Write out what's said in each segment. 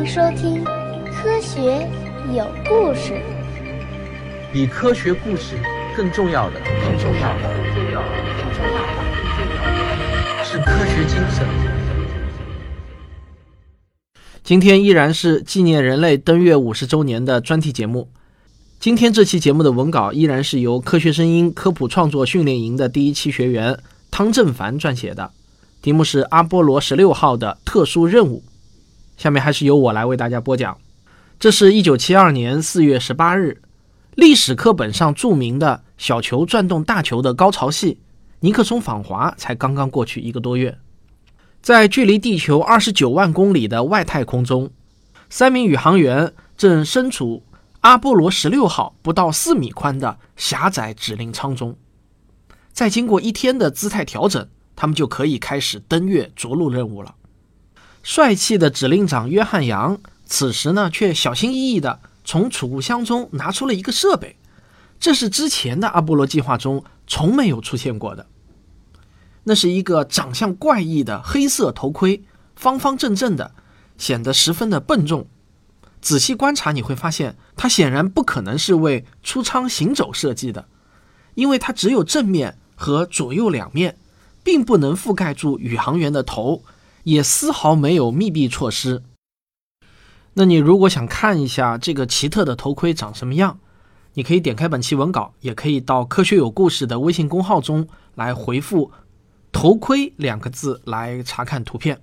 迎收听《科学有故事》。比科学故事更重要的，更重要的，更重要的，更重要的，是科学精神。今天依然是纪念人类登月五十周年的专题节目。今天这期节目的文稿依然是由科学声音科普创作训练营的第一期学员汤正凡撰写的，题目是阿波罗十六号的特殊任务。下面还是由我来为大家播讲。这是一九七二年四月十八日，历史课本上著名的小球转动大球的高潮戏——尼克松访华才刚刚过去一个多月。在距离地球二十九万公里的外太空中，三名宇航员正身处阿波罗十六号不到四米宽的狭窄指令舱中。再经过一天的姿态调整，他们就可以开始登月着陆任务了。帅气的指令长约翰·杨此时呢，却小心翼翼地从储物箱中拿出了一个设备，这是之前的阿波罗计划中从没有出现过的。那是一个长相怪异的黑色头盔，方方正正的，显得十分的笨重。仔细观察，你会发现它显然不可能是为出舱行走设计的，因为它只有正面和左右两面，并不能覆盖住宇航员的头，也丝毫没有密闭措施。那你如果想看一下这个奇特的头盔长什么样，你可以点开本期文稿，也可以到“科学有故事”的微信公号中来回复。头盔两个字来查看图片。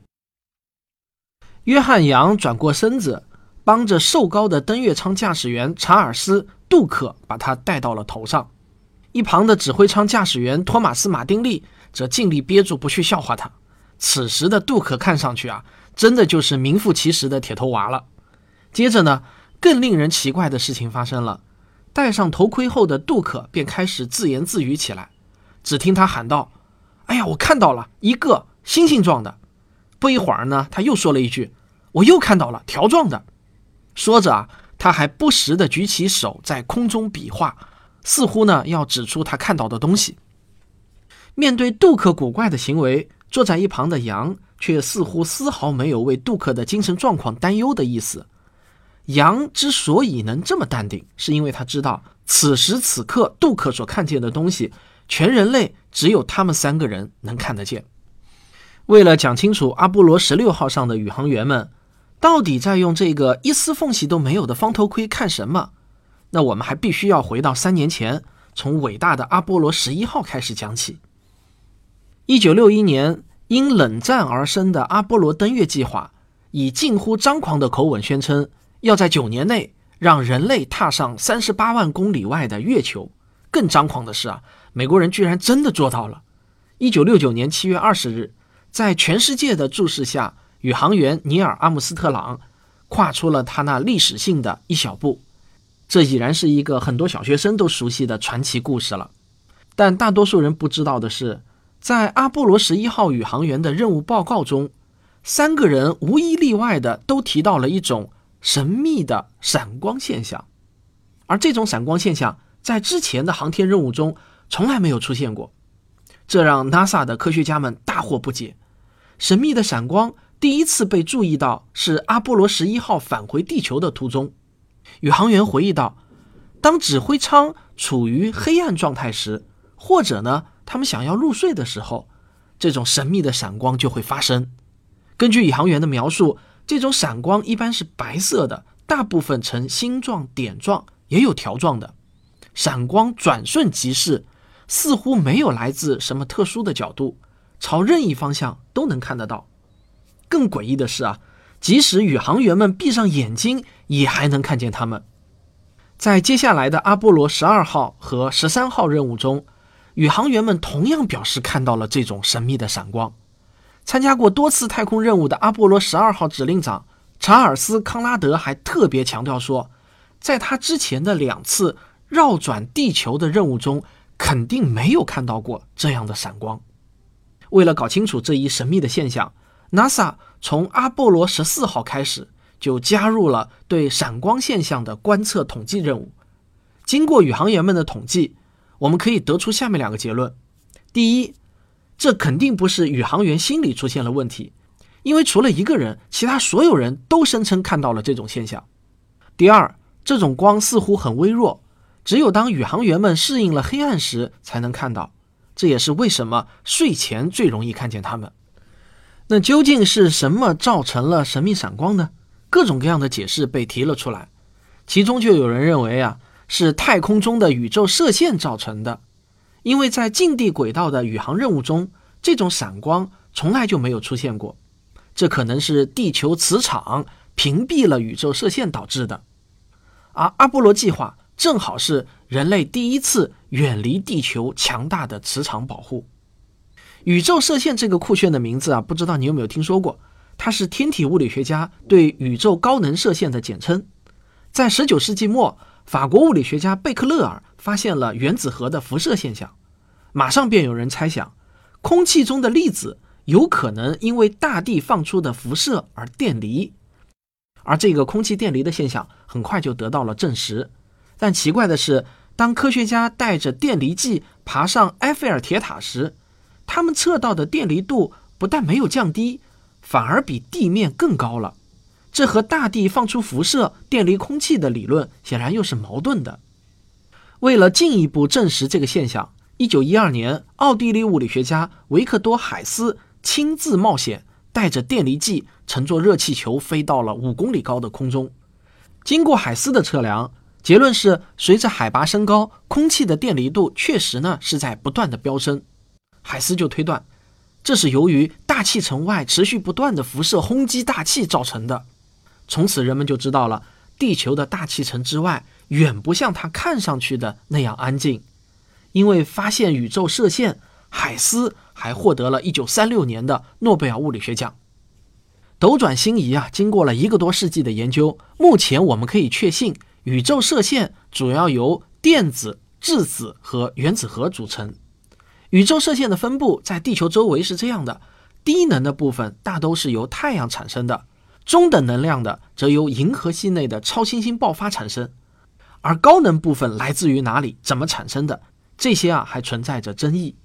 约翰·杨转过身子，帮着瘦高的登月舱驾驶员查尔斯·杜克把他戴到了头上。一旁的指挥舱驾驶员托马斯·马丁利则尽力憋住不去笑话他。此时的杜克看上去啊，真的就是名副其实的铁头娃了。接着呢，更令人奇怪的事情发生了。戴上头盔后的杜克便开始自言自语起来，只听他喊道。哎呀，我看到了一个星星状的。不一会儿呢，他又说了一句：“我又看到了条状的。”说着啊，他还不时地举起手在空中比划，似乎呢要指出他看到的东西。面对杜克古怪的行为，坐在一旁的杨却似乎丝毫没有为杜克的精神状况担忧的意思。杨之所以能这么淡定，是因为他知道此时此刻杜克所看见的东西。全人类只有他们三个人能看得见。为了讲清楚阿波罗十六号上的宇航员们到底在用这个一丝缝隙都没有的方头盔看什么，那我们还必须要回到三年前，从伟大的阿波罗十一号开始讲起。一九六一年，因冷战而生的阿波罗登月计划，以近乎张狂的口吻宣称，要在九年内让人类踏上三十八万公里外的月球。更张狂的是啊。美国人居然真的做到了！一九六九年七月二十日，在全世界的注视下，宇航员尼尔·阿姆斯特朗跨出了他那历史性的一小步。这已然是一个很多小学生都熟悉的传奇故事了。但大多数人不知道的是，在阿波罗十一号宇航员的任务报告中，三个人无一例外的都提到了一种神秘的闪光现象，而这种闪光现象在之前的航天任务中。从来没有出现过，这让 NASA 的科学家们大惑不解。神秘的闪光第一次被注意到是阿波罗十一号返回地球的途中。宇航员回忆道：“当指挥舱处于黑暗状态时，或者呢，他们想要入睡的时候，这种神秘的闪光就会发生。根据宇航员的描述，这种闪光一般是白色的，大部分呈星状点状，也有条状的。闪光转瞬即逝。”似乎没有来自什么特殊的角度，朝任意方向都能看得到。更诡异的是啊，即使宇航员们闭上眼睛，也还能看见他们。在接下来的阿波罗十二号和十三号任务中，宇航员们同样表示看到了这种神秘的闪光。参加过多次太空任务的阿波罗十二号指令长查尔斯·康拉德还特别强调说，在他之前的两次绕转地球的任务中。肯定没有看到过这样的闪光。为了搞清楚这一神秘的现象，NASA 从阿波罗十四号开始就加入了对闪光现象的观测统计任务。经过宇航员们的统计，我们可以得出下面两个结论：第一，这肯定不是宇航员心理出现了问题，因为除了一个人，其他所有人都声称看到了这种现象。第二，这种光似乎很微弱，只有当宇航员们适应了黑暗时才能看到。这也是为什么睡前最容易看见它们。那究竟是什么造成了神秘闪光呢？各种各样的解释被提了出来，其中就有人认为啊，是太空中的宇宙射线造成的，因为在近地轨道的宇航任务中，这种闪光从来就没有出现过。这可能是地球磁场屏蔽了宇宙射线导致的，而阿波罗计划正好是人类第一次远离地球强大的磁场保护。宇宙射线这个酷炫的名字啊，不知道你有没有听说过？它是天体物理学家对宇宙高能射线的简称。在十九世纪末，法国物理学家贝克勒尔发现了原子核的辐射现象，马上便有人猜想，空气中的粒子。有可能因为大地放出的辐射而电离，而这个空气电离的现象很快就得到了证实。但奇怪的是，当科学家带着电离计爬上埃菲尔铁塔时，他们测到的电离度不但没有降低，反而比地面更高了。这和大地放出辐射电离空气的理论显然又是矛盾的。为了进一步证实这个现象，一九一二年，奥地利物理学家维克多·海斯。亲自冒险，带着电离计，乘坐热气球飞到了五公里高的空中。经过海斯的测量，结论是，随着海拔升高，空气的电离度确实呢是在不断的飙升。海斯就推断，这是由于大气层外持续不断的辐射轰击大气造成的。从此，人们就知道了，地球的大气层之外远不像它看上去的那样安静。因为发现宇宙射线，海斯。还获得了一九三六年的诺贝尔物理学奖。斗转星移啊，经过了一个多世纪的研究，目前我们可以确信，宇宙射线主要由电子、质子和原子核组成。宇宙射线的分布在地球周围是这样的：低能的部分大都是由太阳产生的，中等能量的则由银河系内的超新星爆发产生，而高能部分来自于哪里、怎么产生的，这些啊还存在着争议。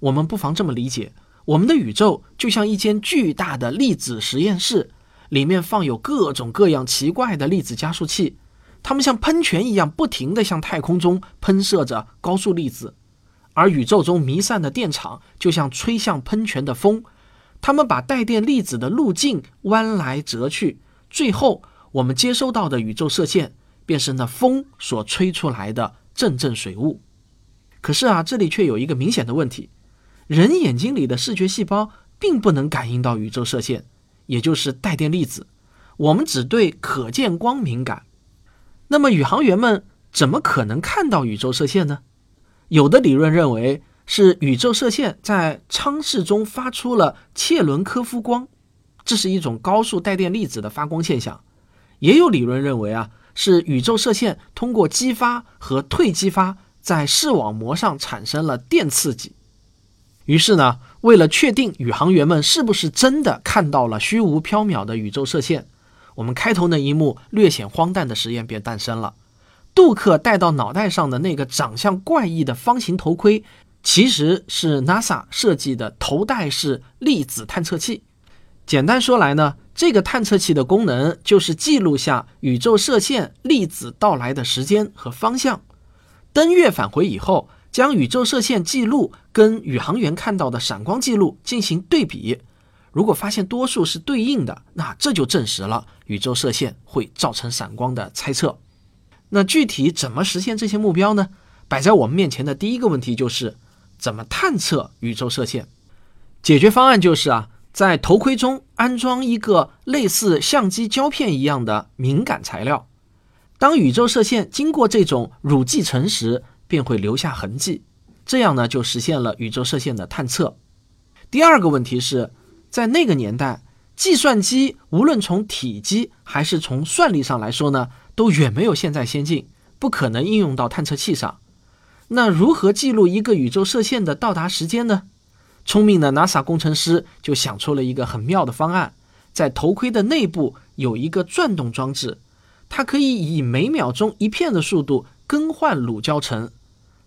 我们不妨这么理解：我们的宇宙就像一间巨大的粒子实验室，里面放有各种各样奇怪的粒子加速器，它们像喷泉一样不停地向太空中喷射着高速粒子。而宇宙中弥散的电场就像吹向喷泉的风，他们把带电粒子的路径弯来折去，最后我们接收到的宇宙射线便是那风所吹出来的阵阵水雾。可是啊，这里却有一个明显的问题。人眼睛里的视觉细胞并不能感应到宇宙射线，也就是带电粒子。我们只对可见光敏感。那么宇航员们怎么可能看到宇宙射线呢？有的理论认为是宇宙射线在舱室中发出了切伦科夫光，这是一种高速带电粒子的发光现象。也有理论认为啊，是宇宙射线通过激发和退激发，在视网膜上产生了电刺激。于是呢，为了确定宇航员们是不是真的看到了虚无缥缈的宇宙射线，我们开头那一幕略显荒诞的实验便诞生了。杜克戴到脑袋上的那个长相怪异的方形头盔，其实是 NASA 设计的头戴式粒子探测器。简单说来呢，这个探测器的功能就是记录下宇宙射线粒子到来的时间和方向。登月返回以后。将宇宙射线记录跟宇航员看到的闪光记录进行对比，如果发现多数是对应的，那这就证实了宇宙射线会造成闪光的猜测。那具体怎么实现这些目标呢？摆在我们面前的第一个问题就是怎么探测宇宙射线。解决方案就是啊，在头盔中安装一个类似相机胶片一样的敏感材料，当宇宙射线经过这种乳剂层时。便会留下痕迹，这样呢就实现了宇宙射线的探测。第二个问题是，在那个年代，计算机无论从体积还是从算力上来说呢，都远没有现在先进，不可能应用到探测器上。那如何记录一个宇宙射线的到达时间呢？聪明的 NASA 工程师就想出了一个很妙的方案，在头盔的内部有一个转动装置，它可以以每秒钟一片的速度。更换乳胶层，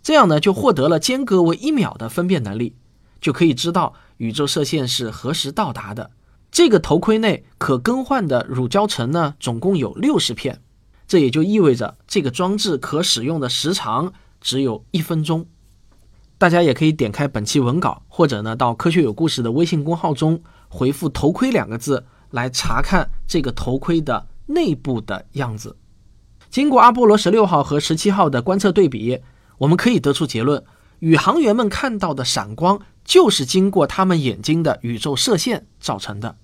这样呢就获得了间隔为一秒的分辨能力，就可以知道宇宙射线是何时到达的。这个头盔内可更换的乳胶层呢，总共有六十片，这也就意味着这个装置可使用的时长只有一分钟。大家也可以点开本期文稿，或者呢到科学有故事的微信公号中回复“头盔”两个字来查看这个头盔的内部的样子。经过阿波罗十六号和十七号的观测对比，我们可以得出结论：宇航员们看到的闪光就是经过他们眼睛的宇宙射线造成的。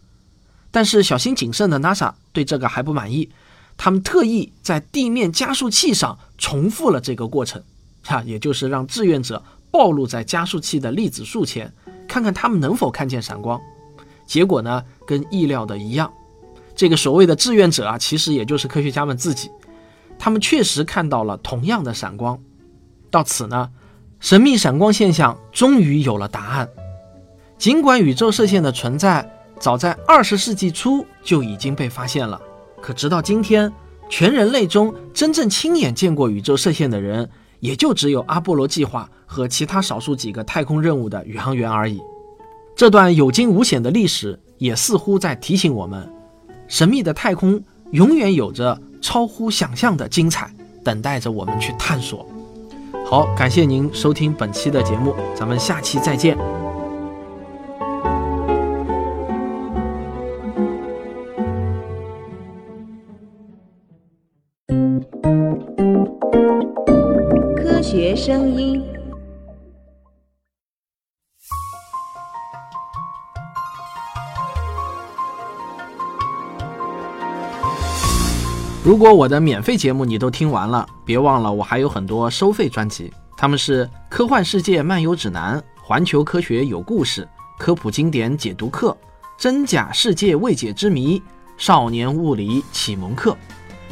但是小心谨慎的 NASA 对这个还不满意，他们特意在地面加速器上重复了这个过程，哈，也就是让志愿者暴露在加速器的粒子束前，看看他们能否看见闪光。结果呢，跟意料的一样，这个所谓的志愿者啊，其实也就是科学家们自己，他们确实看到了同样的闪光。到此呢，神秘闪光现象终于有了答案。尽管宇宙射线的存在，早在二十世纪初就已经被发现了，可直到今天，全人类中真正亲眼见过宇宙射线的人，也就只有阿波罗计划和其他少数几个太空任务的宇航员而已。这段有惊无险的历史，也似乎在提醒我们：神秘的太空永远有着超乎想象的精彩，等待着我们去探索。好，感谢您收听本期的节目，咱们下期再见。学声音。如果我的免费节目你都听完了，别忘了我还有很多收费专辑，他们是《科幻世界漫游指南》《环球科学有故事》《科普经典解读课》《真假世界未解之谜》《少年物理启蒙课》，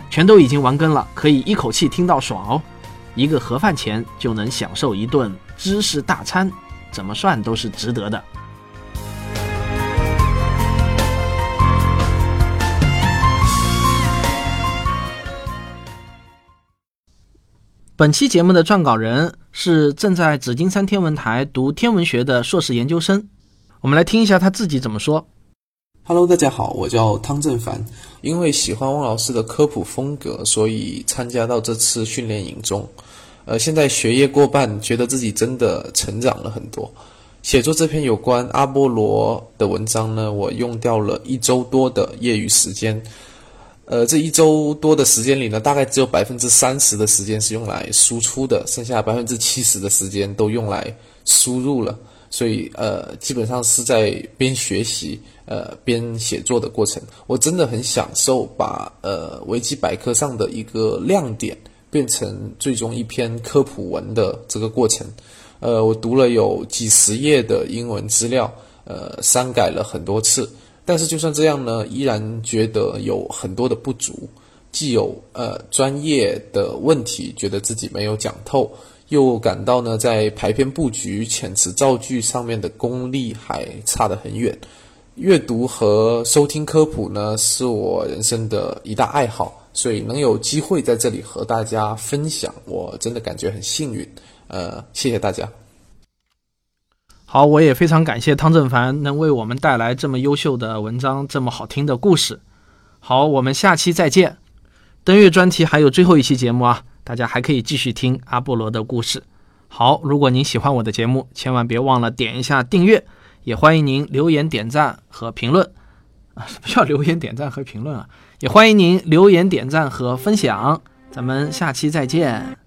全都已经完更了，可以一口气听到爽哦。一个盒饭钱就能享受一顿知识大餐，怎么算都是值得的。本期节目的撰稿人是正在紫金山天文台读天文学的硕士研究生，我们来听一下他自己怎么说。Hello，大家好，我叫汤正凡。因为喜欢汪老师的科普风格，所以参加到这次训练营中。呃，现在学业过半，觉得自己真的成长了很多。写作这篇有关阿波罗的文章呢，我用掉了一周多的业余时间。呃，这一周多的时间里呢，大概只有百分之三十的时间是用来输出的，剩下百分之七十的时间都用来输入了。所以，呃，基本上是在边学习。呃，边写作的过程，我真的很享受把呃维基百科上的一个亮点变成最终一篇科普文的这个过程。呃，我读了有几十页的英文资料，呃，删改了很多次，但是就算这样呢，依然觉得有很多的不足，既有呃专业的问题，觉得自己没有讲透，又感到呢在排片布局、遣词造句上面的功力还差得很远。阅读和收听科普呢，是我人生的一大爱好，所以能有机会在这里和大家分享，我真的感觉很幸运。呃，谢谢大家。好，我也非常感谢汤正凡能为我们带来这么优秀的文章，这么好听的故事。好，我们下期再见。登月专题还有最后一期节目啊，大家还可以继续听阿波罗的故事。好，如果您喜欢我的节目，千万别忘了点一下订阅。也欢迎您留言点赞和评论啊！什么叫留言点赞和评论啊？也欢迎您留言点赞和分享，咱们下期再见。